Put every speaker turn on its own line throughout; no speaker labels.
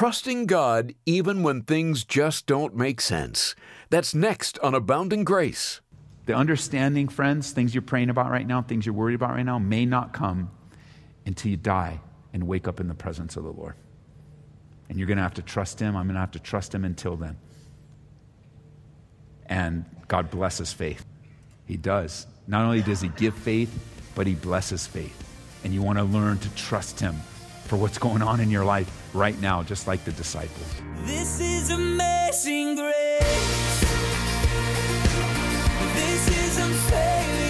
Trusting God even when things just don't make sense. That's next on Abounding Grace.
The understanding, friends, things you're praying about right now, things you're worried about right now, may not come until you die and wake up in the presence of the Lord. And you're going to have to trust Him. I'm going to have to trust Him until then. And God blesses faith. He does. Not only does He give faith, but He blesses faith. And you want to learn to trust Him for what's going on in your life right now, just like the disciples.
This is amazing grace. This is unfailing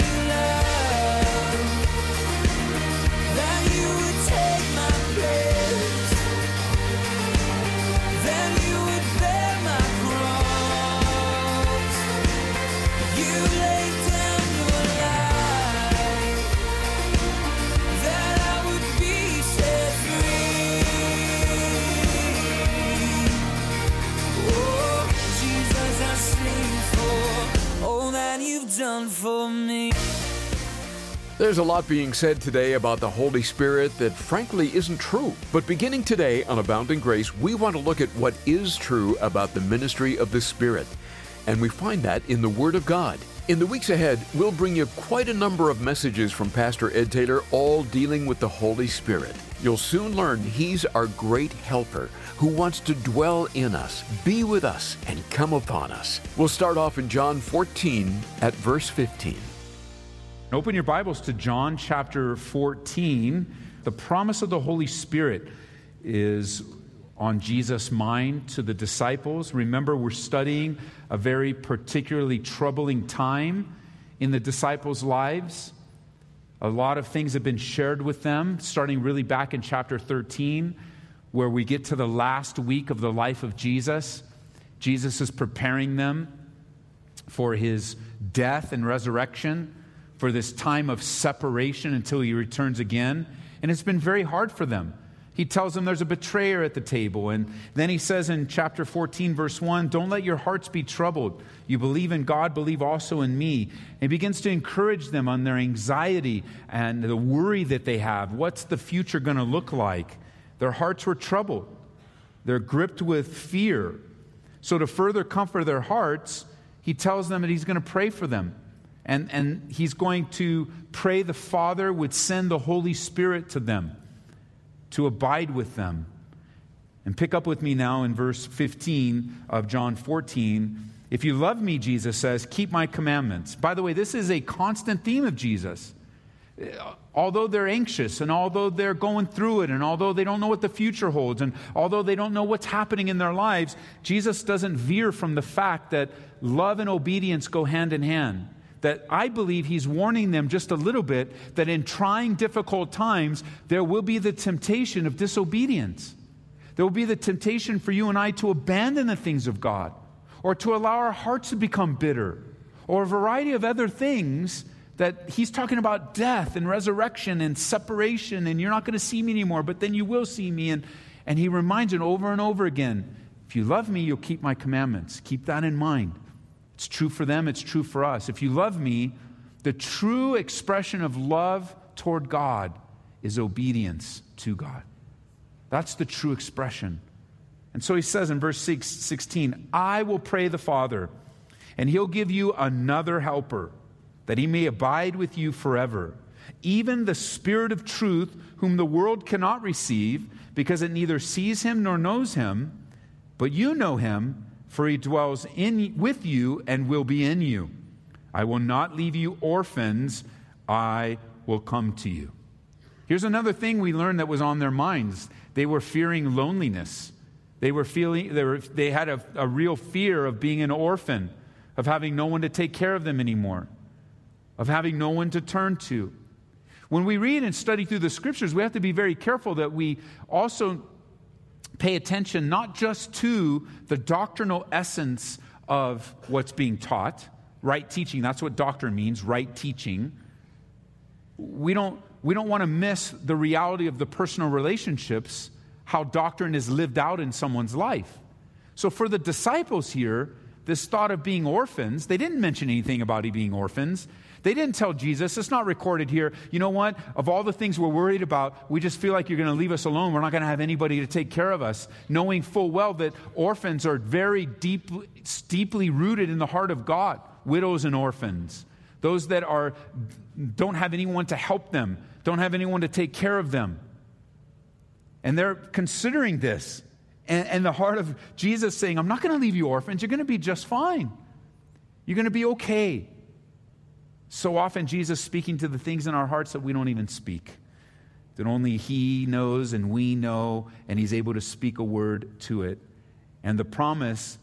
There's a lot being said today about the Holy Spirit that frankly isn't true. But beginning today on Abounding Grace, we want to look at what is true about the ministry of the Spirit. And we find that in the Word of God. In the weeks ahead, we'll bring you quite a number of messages from Pastor Ed Taylor, all dealing with the Holy Spirit. You'll soon learn He's our great helper who wants to dwell in us, be with us, and come upon us. We'll start off in John 14 at verse 15.
Open your Bibles to John chapter 14. The promise of the Holy Spirit is on Jesus' mind to the disciples. Remember, we're studying a very particularly troubling time in the disciples' lives. A lot of things have been shared with them, starting really back in chapter 13, where we get to the last week of the life of Jesus. Jesus is preparing them for his death and resurrection, for this time of separation until he returns again. And it's been very hard for them. He tells them there's a betrayer at the table. And then he says in chapter 14, verse 1, Don't let your hearts be troubled. You believe in God, believe also in me. And he begins to encourage them on their anxiety and the worry that they have. What's the future going to look like? Their hearts were troubled, they're gripped with fear. So, to further comfort their hearts, he tells them that he's going to pray for them. And, and he's going to pray the Father would send the Holy Spirit to them to abide with them. And pick up with me now in verse 15 of John 14. If you love me, Jesus says, keep my commandments. By the way, this is a constant theme of Jesus. Although they're anxious and although they're going through it and although they don't know what the future holds and although they don't know what's happening in their lives, Jesus doesn't veer from the fact that love and obedience go hand in hand that I believe he's warning them just a little bit that in trying difficult times, there will be the temptation of disobedience. There will be the temptation for you and I to abandon the things of God or to allow our hearts to become bitter or a variety of other things that he's talking about death and resurrection and separation and you're not going to see me anymore, but then you will see me. And, and he reminds it over and over again if you love me, you'll keep my commandments. Keep that in mind. It's true for them, it's true for us. If you love me, the true expression of love toward God is obedience to God. That's the true expression. And so he says in verse 6, 16, I will pray the Father, and he'll give you another helper, that he may abide with you forever. Even the Spirit of truth, whom the world cannot receive, because it neither sees him nor knows him, but you know him for he dwells in, with you and will be in you. I will not leave you orphans, I will come to you. Here's another thing we learned that was on their minds they were fearing loneliness. They, were feeling, they, were, they had a, a real fear of being an orphan, of having no one to take care of them anymore, of having no one to turn to. When we read and study through the scriptures, we have to be very careful that we also pay attention not just to the doctrinal essence of what's being taught, right teaching, that's what doctrine means, right teaching. We don't, we don't want to miss the reality of the personal relationships, how doctrine is lived out in someone's life. So for the disciples here, this thought of being orphans. They didn't mention anything about being orphans. They didn't tell Jesus, it's not recorded here, you know what? Of all the things we're worried about, we just feel like you're going to leave us alone. We're not going to have anybody to take care of us, knowing full well that orphans are very deep, deeply rooted in the heart of God, widows and orphans. Those that are, don't have anyone to help them, don't have anyone to take care of them. And they're considering this. And, and the heart of Jesus saying, I'm not going to leave you orphans. You're going to be just fine. You're going to be okay. So often, Jesus speaking to the things in our hearts that we don't even speak, that only He knows and we know, and He's able to speak a word to it. And the promise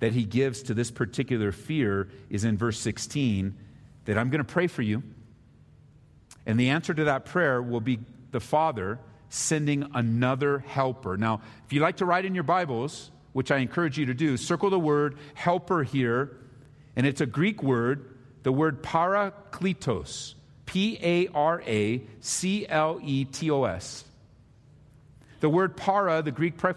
that He gives to this particular fear is in verse 16 that I'm going to pray for you. And the answer to that prayer will be the Father sending another helper. Now, if you like to write in your Bibles, which I encourage you to do, circle the word helper here, and it's a Greek word, the word parakletos, P A R A C L E T O S. The word para, the Greek, pre,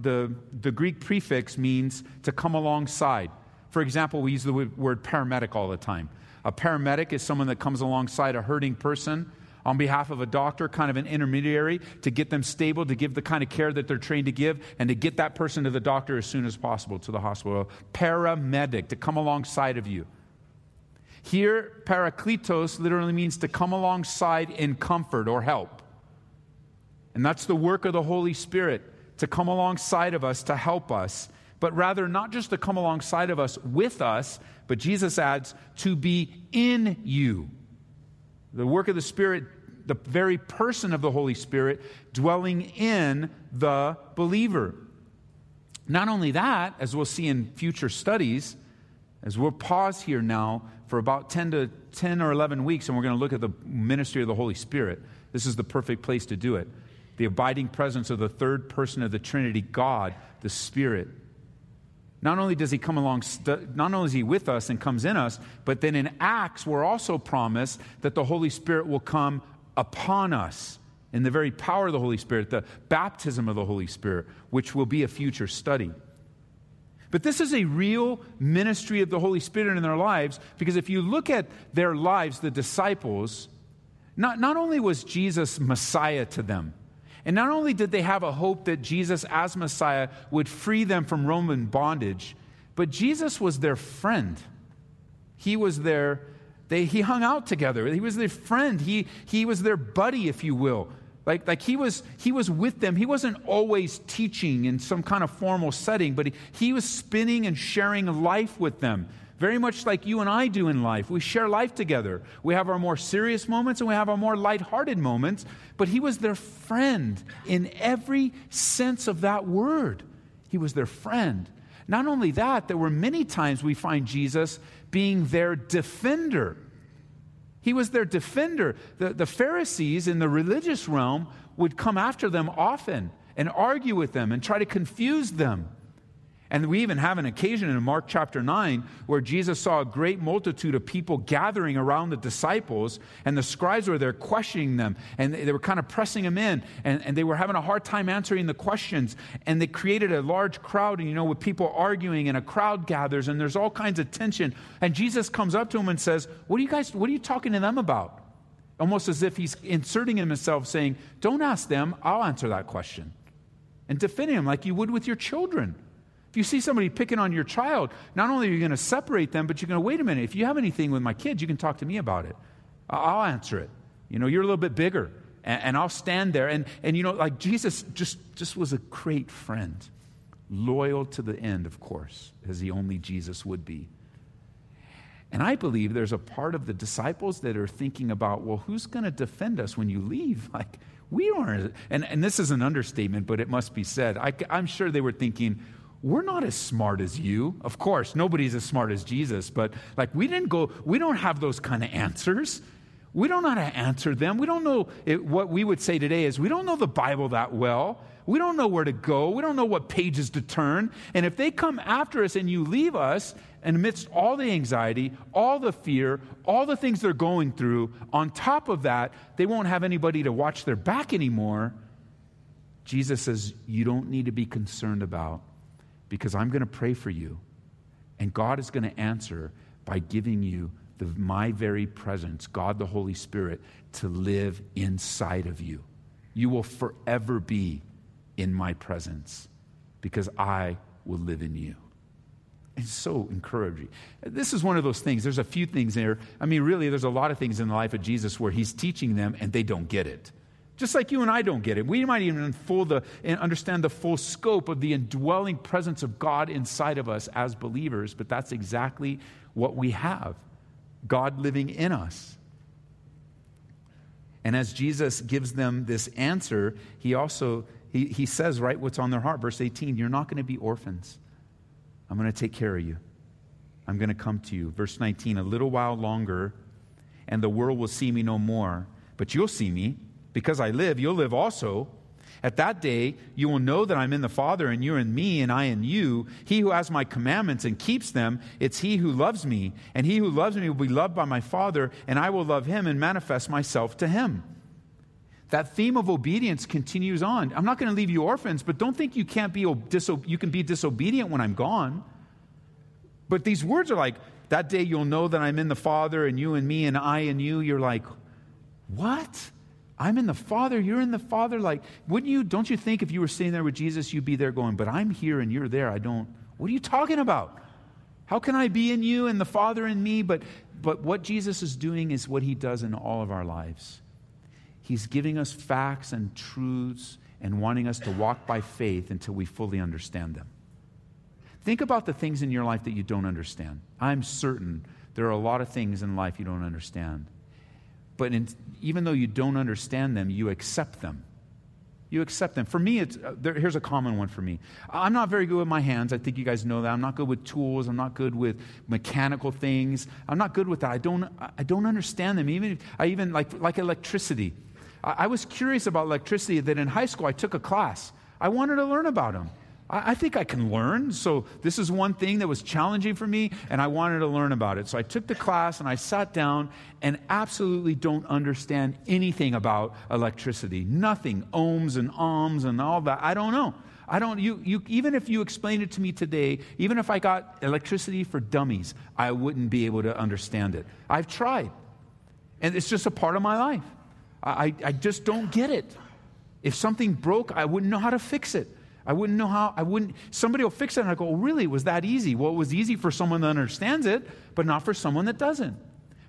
the, the Greek prefix means to come alongside. For example, we use the word paramedic all the time. A paramedic is someone that comes alongside a hurting person on behalf of a doctor, kind of an intermediary, to get them stable, to give the kind of care that they're trained to give, and to get that person to the doctor as soon as possible to the hospital. Paramedic, to come alongside of you. Here, parakletos literally means to come alongside in comfort or help. And that's the work of the Holy Spirit, to come alongside of us, to help us, but rather not just to come alongside of us with us, but Jesus adds, to be in you. The work of the Spirit the very person of the Holy Spirit dwelling in the believer. Not only that, as we'll see in future studies, as we'll pause here now for about 10 to 10 or 11 weeks, and we're going to look at the ministry of the Holy Spirit. This is the perfect place to do it. The abiding presence of the third person of the Trinity, God, the Spirit. Not only does he come along, not only is he with us and comes in us, but then in Acts, we're also promised that the Holy Spirit will come upon us in the very power of the Holy Spirit, the baptism of the Holy Spirit, which will be a future study. But this is a real ministry of the Holy Spirit in their lives because if you look at their lives, the disciples, not, not only was Jesus Messiah to them, and not only did they have a hope that Jesus, as Messiah, would free them from Roman bondage, but Jesus was their friend. He was their they, he hung out together. He was their friend. He, he was their buddy, if you will. Like, like he, was, he was with them. He wasn't always teaching in some kind of formal setting, but he, he was spinning and sharing life with them. Very much like you and I do in life. We share life together. We have our more serious moments and we have our more lighthearted moments, but he was their friend in every sense of that word. He was their friend. Not only that, there were many times we find Jesus being their defender. He was their defender. The, the Pharisees in the religious realm would come after them often and argue with them and try to confuse them. And we even have an occasion in Mark chapter 9 where Jesus saw a great multitude of people gathering around the disciples, and the scribes were there questioning them, and they were kind of pressing them in, and, and they were having a hard time answering the questions. And they created a large crowd, and you know, with people arguing, and a crowd gathers, and there's all kinds of tension. And Jesus comes up to them and says, What are you guys, what are you talking to them about? Almost as if he's inserting himself, saying, Don't ask them, I'll answer that question. And defending them like you would with your children. You see somebody picking on your child, not only are you going to separate them, but you're going to wait a minute. If you have anything with my kids, you can talk to me about it. I'll answer it. You know, you're a little bit bigger, and, and I'll stand there. And, and, you know, like Jesus just, just was a great friend, loyal to the end, of course, as the only Jesus would be. And I believe there's a part of the disciples that are thinking about, well, who's going to defend us when you leave? Like, we aren't. And, and this is an understatement, but it must be said. I, I'm sure they were thinking, we're not as smart as you. Of course, nobody's as smart as Jesus, but like we didn't go, we don't have those kind of answers. We don't know how to answer them. We don't know it, what we would say today is we don't know the Bible that well. We don't know where to go. We don't know what pages to turn. And if they come after us and you leave us, and amidst all the anxiety, all the fear, all the things they're going through, on top of that, they won't have anybody to watch their back anymore. Jesus says, You don't need to be concerned about because I'm going to pray for you. And God is going to answer by giving you the, my very presence, God the Holy Spirit, to live inside of you. You will forever be in my presence because I will live in you. It's so encouraging. This is one of those things. There's a few things there. I mean, really, there's a lot of things in the life of Jesus where he's teaching them and they don't get it. Just like you and I don't get it. We might even the, understand the full scope of the indwelling presence of God inside of us as believers, but that's exactly what we have God living in us. And as Jesus gives them this answer, he also he, he says right what's on their heart. Verse 18, you're not going to be orphans. I'm going to take care of you. I'm going to come to you. Verse 19, a little while longer, and the world will see me no more. But you'll see me. Because I live, you'll live also. At that day, you will know that I'm in the Father, and you're in me, and I in you. He who has my commandments and keeps them, it's he who loves me. And he who loves me will be loved by my Father, and I will love him and manifest myself to him. That theme of obedience continues on. I'm not going to leave you orphans, but don't think you can't be you can be disobedient when I'm gone. But these words are like, that day you'll know that I'm in the Father, and you and me, and I and you. You're like, what? I'm in the Father, you're in the Father. Like, wouldn't you, don't you think if you were sitting there with Jesus, you'd be there going, but I'm here and you're there. I don't, what are you talking about? How can I be in you and the Father in me? But, but what Jesus is doing is what he does in all of our lives. He's giving us facts and truths and wanting us to walk by faith until we fully understand them. Think about the things in your life that you don't understand. I'm certain there are a lot of things in life you don't understand. But in, even though you don't understand them, you accept them. You accept them. For me, it's, uh, there, here's a common one for me. I'm not very good with my hands. I think you guys know that. I'm not good with tools. I'm not good with mechanical things. I'm not good with that. I don't, I don't understand them. Even, I even like, like electricity. I, I was curious about electricity that in high school I took a class. I wanted to learn about them. I, think I can learn. So, this is one thing that was challenging for me, and I wanted to learn about it. So, I took the class and I sat down and absolutely don't understand anything about electricity. Nothing. Ohms and ohms and all that. I don't know. I don't, you, you, even if you explained it to me today, even if I got electricity for dummies, I wouldn't be able to understand it. I've tried. And it's just a part of my life. I, I just don't get it. If something broke, I wouldn't know how to fix it. I wouldn't know how, I wouldn't, somebody will fix it and I go, oh, really? Was that easy? Well, it was easy for someone that understands it, but not for someone that doesn't.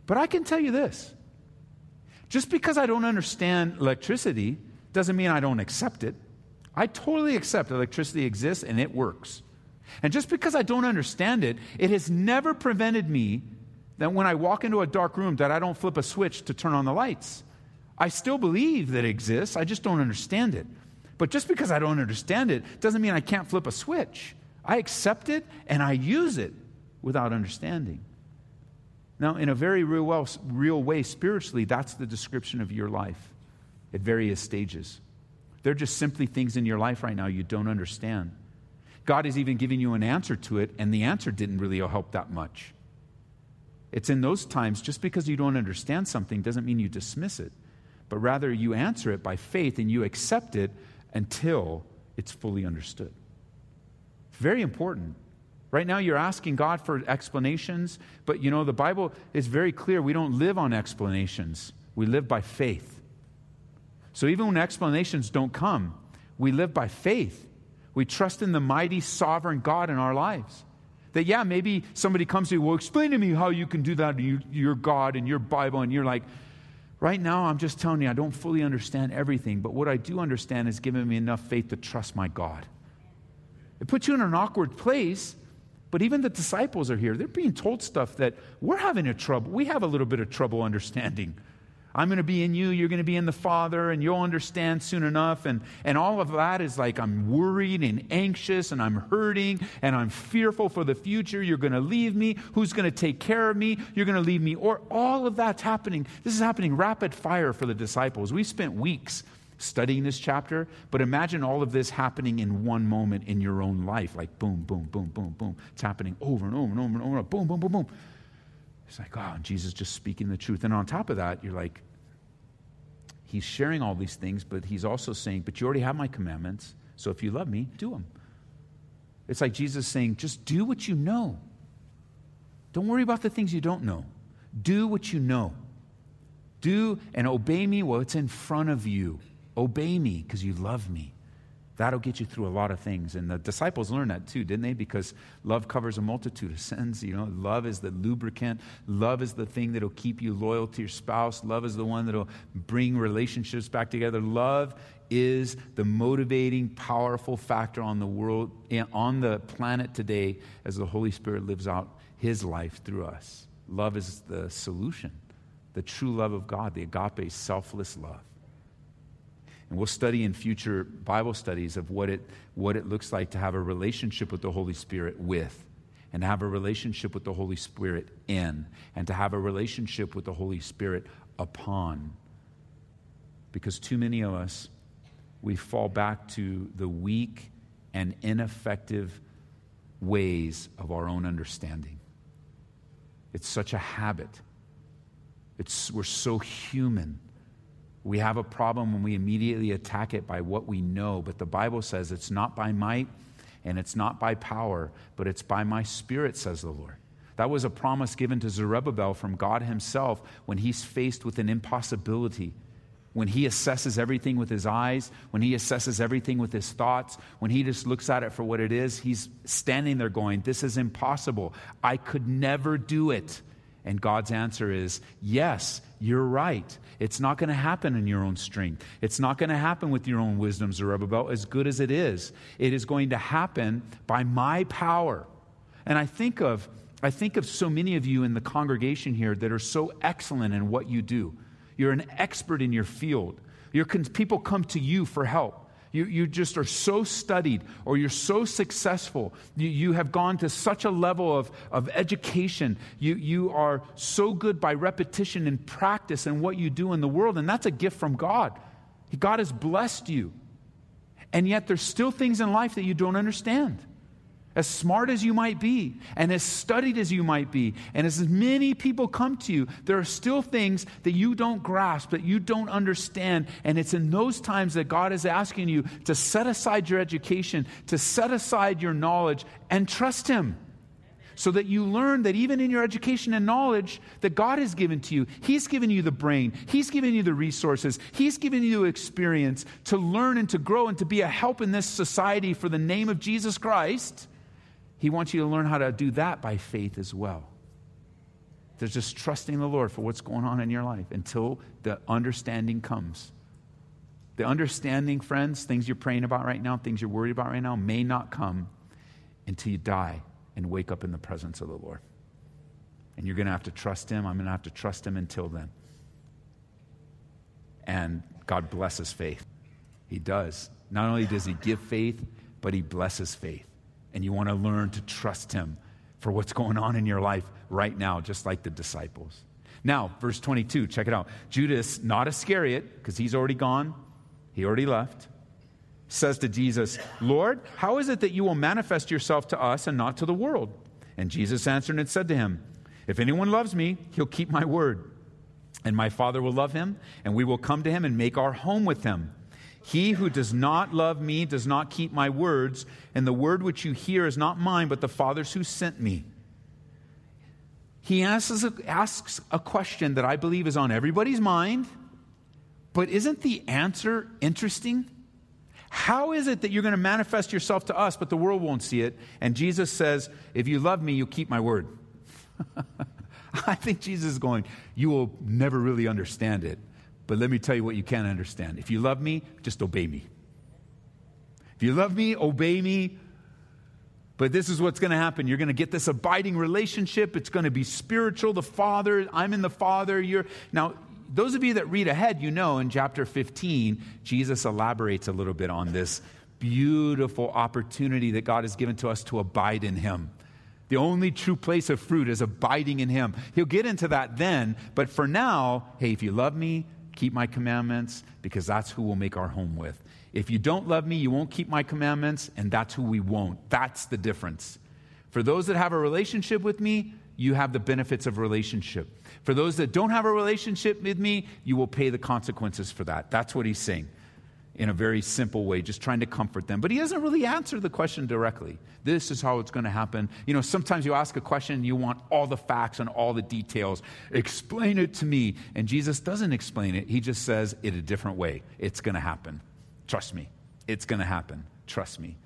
But I can tell you this just because I don't understand electricity doesn't mean I don't accept it. I totally accept electricity exists and it works. And just because I don't understand it, it has never prevented me that when I walk into a dark room that I don't flip a switch to turn on the lights. I still believe that it exists, I just don't understand it. But just because I don't understand it doesn't mean I can't flip a switch. I accept it and I use it without understanding. Now, in a very real, well, real way, spiritually, that's the description of your life at various stages. They're just simply things in your life right now you don't understand. God is even giving you an answer to it, and the answer didn't really help that much. It's in those times, just because you don't understand something doesn't mean you dismiss it, but rather you answer it by faith and you accept it until it's fully understood. Very important. Right now, you're asking God for explanations, but you know, the Bible is very clear. We don't live on explanations, we live by faith. So even when explanations don't come, we live by faith. We trust in the mighty, sovereign God in our lives. That, yeah, maybe somebody comes to you, well, explain to me how you can do that, you, your God and your Bible, and you're like, Right now, I'm just telling you, I don't fully understand everything, but what I do understand is giving me enough faith to trust my God. It puts you in an awkward place, but even the disciples are here. They're being told stuff that we're having a trouble. We have a little bit of trouble understanding. I'm going to be in you, you're going to be in the Father, and you'll understand soon enough. And, and all of that is like I'm worried and anxious, and I'm hurting, and I'm fearful for the future. You're going to leave me. Who's going to take care of me? You're going to leave me. Or all of that's happening. This is happening rapid fire for the disciples. We spent weeks studying this chapter, but imagine all of this happening in one moment in your own life like boom, boom, boom, boom, boom. It's happening over and over and over and over, boom, boom, boom, boom. It's like, oh, Jesus just speaking the truth. And on top of that, you're like, he's sharing all these things, but he's also saying, but you already have my commandments. So if you love me, do them. It's like Jesus saying, just do what you know. Don't worry about the things you don't know. Do what you know. Do and obey me while it's in front of you. Obey me because you love me. That'll get you through a lot of things. And the disciples learned that too, didn't they? Because love covers a multitude of sins. You know, love is the lubricant. Love is the thing that'll keep you loyal to your spouse. Love is the one that'll bring relationships back together. Love is the motivating, powerful factor on the world, eh, on the planet today as the Holy Spirit lives out his life through us. Love is the solution, the true love of God, the agape, selfless love. And we'll study in future Bible studies of what it, what it looks like to have a relationship with the Holy Spirit with, and have a relationship with the Holy Spirit in, and to have a relationship with the Holy Spirit upon. Because too many of us, we fall back to the weak and ineffective ways of our own understanding. It's such a habit. It's, we're so human we have a problem when we immediately attack it by what we know, but the Bible says it's not by might and it's not by power, but it's by my spirit, says the Lord. That was a promise given to Zerubbabel from God Himself when he's faced with an impossibility. When he assesses everything with his eyes, when he assesses everything with his thoughts, when he just looks at it for what it is, he's standing there going, This is impossible. I could never do it. And God's answer is, Yes, you're right. It's not going to happen in your own strength. It's not going to happen with your own wisdom, Zerubbabel, as good as it is. It is going to happen by my power. And I think of, I think of so many of you in the congregation here that are so excellent in what you do. You're an expert in your field. Your, people come to you for help. You, you just are so studied or you're so successful. You, you have gone to such a level of, of education. You, you are so good by repetition and practice and what you do in the world. And that's a gift from God. God has blessed you. And yet there's still things in life that you don't understand as smart as you might be, and as studied as you might be, and as many people come to you, there are still things that you don't grasp, that you don't understand. And it's in those times that God is asking you to set aside your education, to set aside your knowledge, and trust Him. So that you learn that even in your education and knowledge that God has given to you, He's given you the brain, He's given you the resources, He's given you experience to learn and to grow and to be a help in this society for the name of Jesus Christ he wants you to learn how to do that by faith as well. There's just trusting the Lord for what's going on in your life until the understanding comes. The understanding, friends, things you're praying about right now, things you're worried about right now, may not come until you die and wake up in the presence of the Lord. And you're going to have to trust Him. I'm going to have to trust Him until then. And God blesses faith. He does. Not only does He give faith, but He blesses faith and you want to learn to trust Him for what's going on in your life right now, just like the disciples. Now, verse 22, check it out. Judas, not Iscariot, because he's already gone, he already left, says to Jesus, Lord, how is it that you will manifest yourself to us and not to the world? And Jesus answered and said to him, If anyone loves me, he'll keep my word. And my Father will love him, and we will come to him and make our home with him. He who does not love me does not keep my words, and the word which you hear is not mine, but the Father's who sent me. He asks a, asks a question that I believe is on everybody's mind, but isn't the answer interesting? How is it that you're going to manifest yourself to us, but the world won't see it? And Jesus says, If you love me, you'll keep my word. I think Jesus is going, You will never really understand it, but let me tell you what you can't understand. If you love me, just obey me. If you love me, obey me. But this is what's going to happen. You're going to get this abiding relationship. It's going to be spiritual. The Father, I'm in the Father. You're now. Those of you that read ahead, you know in chapter 15, Jesus elaborates a little bit on this beautiful opportunity that God has given to us to abide in Him. The only true place of fruit is abiding in Him. He'll get into that then, but for now, hey, if you love me, keep my commandments, because that's who we'll make our home with. If you don't love me, you won't keep my commandments, and that's who we won't. That's the difference. For those that have a relationship with me, you have the benefits of relationship. For those that don't have a relationship with me, you will pay the consequences for that. That's what he's saying.
In a very simple way, just trying to comfort them. But he doesn't really answer the question directly. This is how it's going to happen. You know, sometimes you ask a question and you want all the facts and all the details. Explain it to me. And Jesus doesn't explain it, he just says it a different way. It's going to happen. Trust me. It's going to happen. Trust me.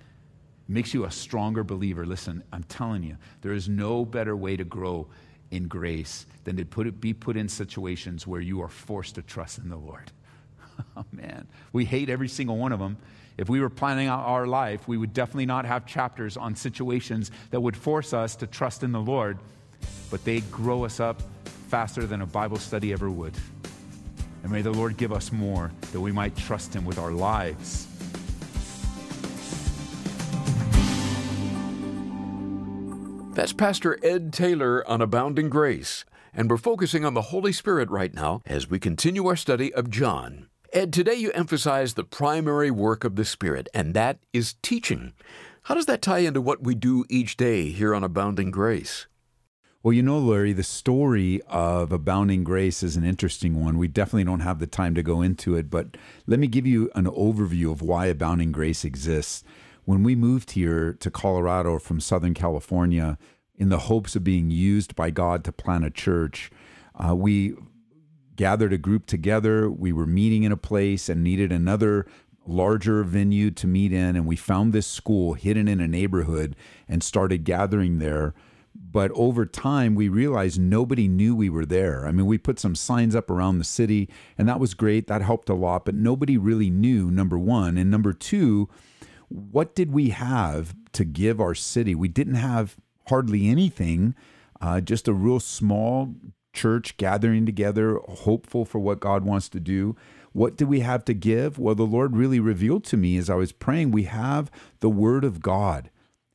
makes you a stronger believer. Listen, I'm telling you, there is no better way to grow in grace than to put it, be put in situations where you are forced to trust in the Lord. oh, man. We hate every single one of them. If we were planning out our life, we would definitely not have chapters on situations that would force us to trust in the Lord, but they grow us up faster than a Bible study ever would. And may the Lord give us more that we might trust Him with our lives.
That's Pastor Ed Taylor on Abounding Grace. And we're focusing on the Holy Spirit right now as we continue our study of John. Ed, today you emphasize the primary work of the Spirit, and that is teaching. How does that tie into what we do each day here on Abounding Grace?
Well, you know, Larry, the story of Abounding Grace is an interesting one. We definitely don't have the time to go into it, but let me give you an overview of why Abounding Grace exists. When we moved here to Colorado from Southern California in the hopes of being used by God to plant a church, uh, we gathered a group together. We were meeting in a place and needed another larger venue to meet in. And we found this school hidden in a neighborhood and started gathering there. But over time, we realized nobody knew we were there. I mean, we put some signs up around the city, and that was great. That helped a lot. But nobody really knew, number one. And number two, what did we have to give our city? We didn't have hardly anything, uh, just a real small church gathering together, hopeful for what God wants to do. What do we have to give? Well, the Lord really revealed to me as I was praying, we have the Word of God.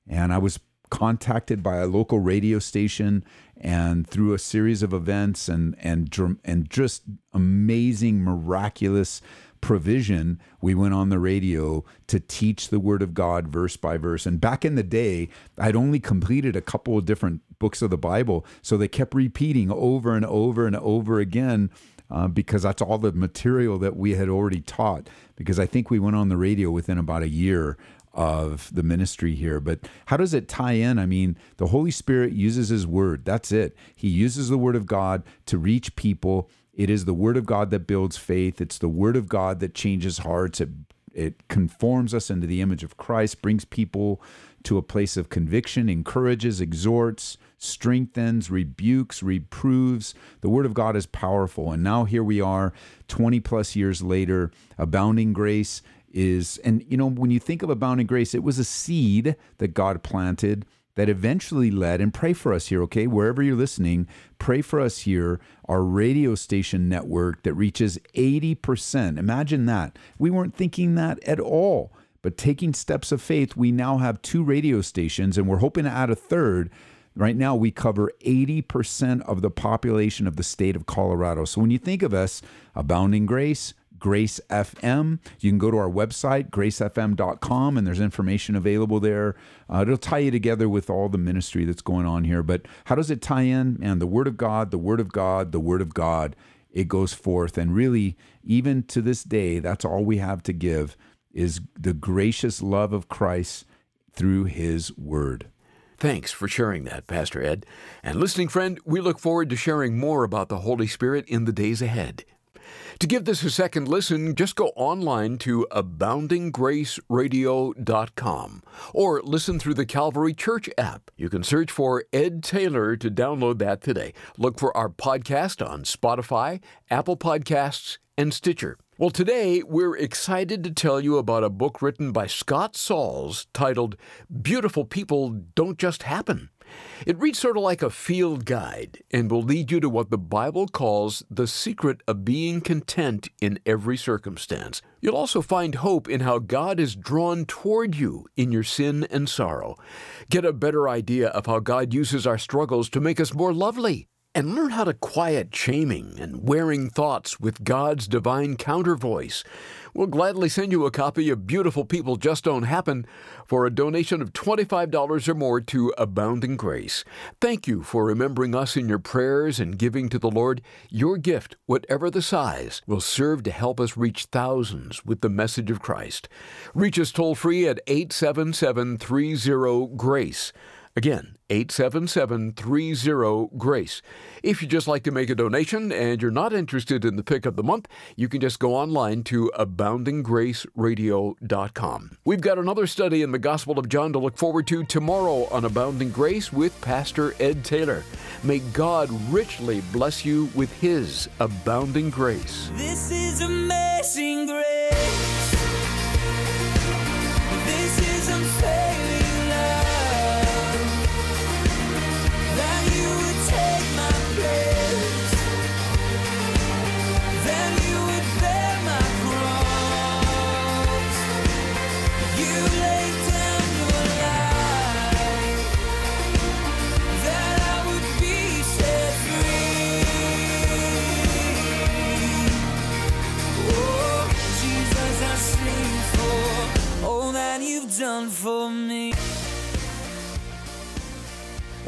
And I was contacted by a local radio station and through a series of events and and and just amazing miraculous provision we went on the radio to teach the word of God verse by verse and back in the day I'd only completed a couple of different books of the Bible. So they kept repeating over and over and over again uh, because that's all the material that we had already taught. Because I think we went on the radio within about a year of the ministry here. But how does it tie in? I mean, the Holy Spirit uses His Word. That's it. He uses the Word of God to reach people. It is the Word of God that builds faith. It's the Word of God that changes hearts. It it conforms us into the image of Christ, brings people to a place of conviction, encourages, exhorts, strengthens, rebukes, reproves. The Word of God is powerful. And now here we are, 20 plus years later, abounding grace is, and you know, when you think of abounding grace, it was a seed that God planted that eventually led, and pray for us here, okay? Wherever you're listening, pray for us here, our radio station network that reaches 80%. Imagine that. We weren't thinking that at all. But taking steps of faith, we now have two radio stations, and we're hoping to add a third. Right now, we cover 80% of the population of the state of Colorado. So when you think of us, Abounding Grace, Grace FM. You can go to our website, gracefm.com, and there's information available there. Uh, it'll tie you together with all the ministry that's going on here. But how does it tie in? And the Word of God, the Word of God, the Word of God, it goes forth. And really, even to this day, that's all we have to give is the gracious love of Christ through His Word.
Thanks for sharing that, Pastor Ed. And listening friend, we look forward to sharing more about the Holy Spirit in the days ahead. To give this a second listen, just go online to aboundinggraceradio.com or listen through the Calvary Church app. You can search for Ed Taylor to download that today. Look for our podcast on Spotify, Apple Podcasts, and Stitcher. Well, today we're excited to tell you about a book written by Scott Sauls titled Beautiful People Don't Just Happen. It reads sort of like a field guide and will lead you to what the Bible calls the secret of being content in every circumstance. You'll also find hope in how God is drawn toward you in your sin and sorrow. Get a better idea of how God uses our struggles to make us more lovely and learn how to quiet shaming and wearing thoughts with God's divine counter voice. We'll gladly send you a copy of Beautiful People Just Don't Happen for a donation of $25 or more to Abounding Grace. Thank you for remembering us in your prayers and giving to the Lord. Your gift, whatever the size, will serve to help us reach thousands with the message of Christ. Reach us toll free at 877 30 GRACE. Again, 877 30 GRACE. If you'd just like to make a donation and you're not interested in the pick of the month, you can just go online to aboundinggraceradio.com. We've got another study in the Gospel of John to look forward to tomorrow on Abounding Grace with Pastor Ed Taylor. May God richly bless you with His abounding grace.
This is amazing grace.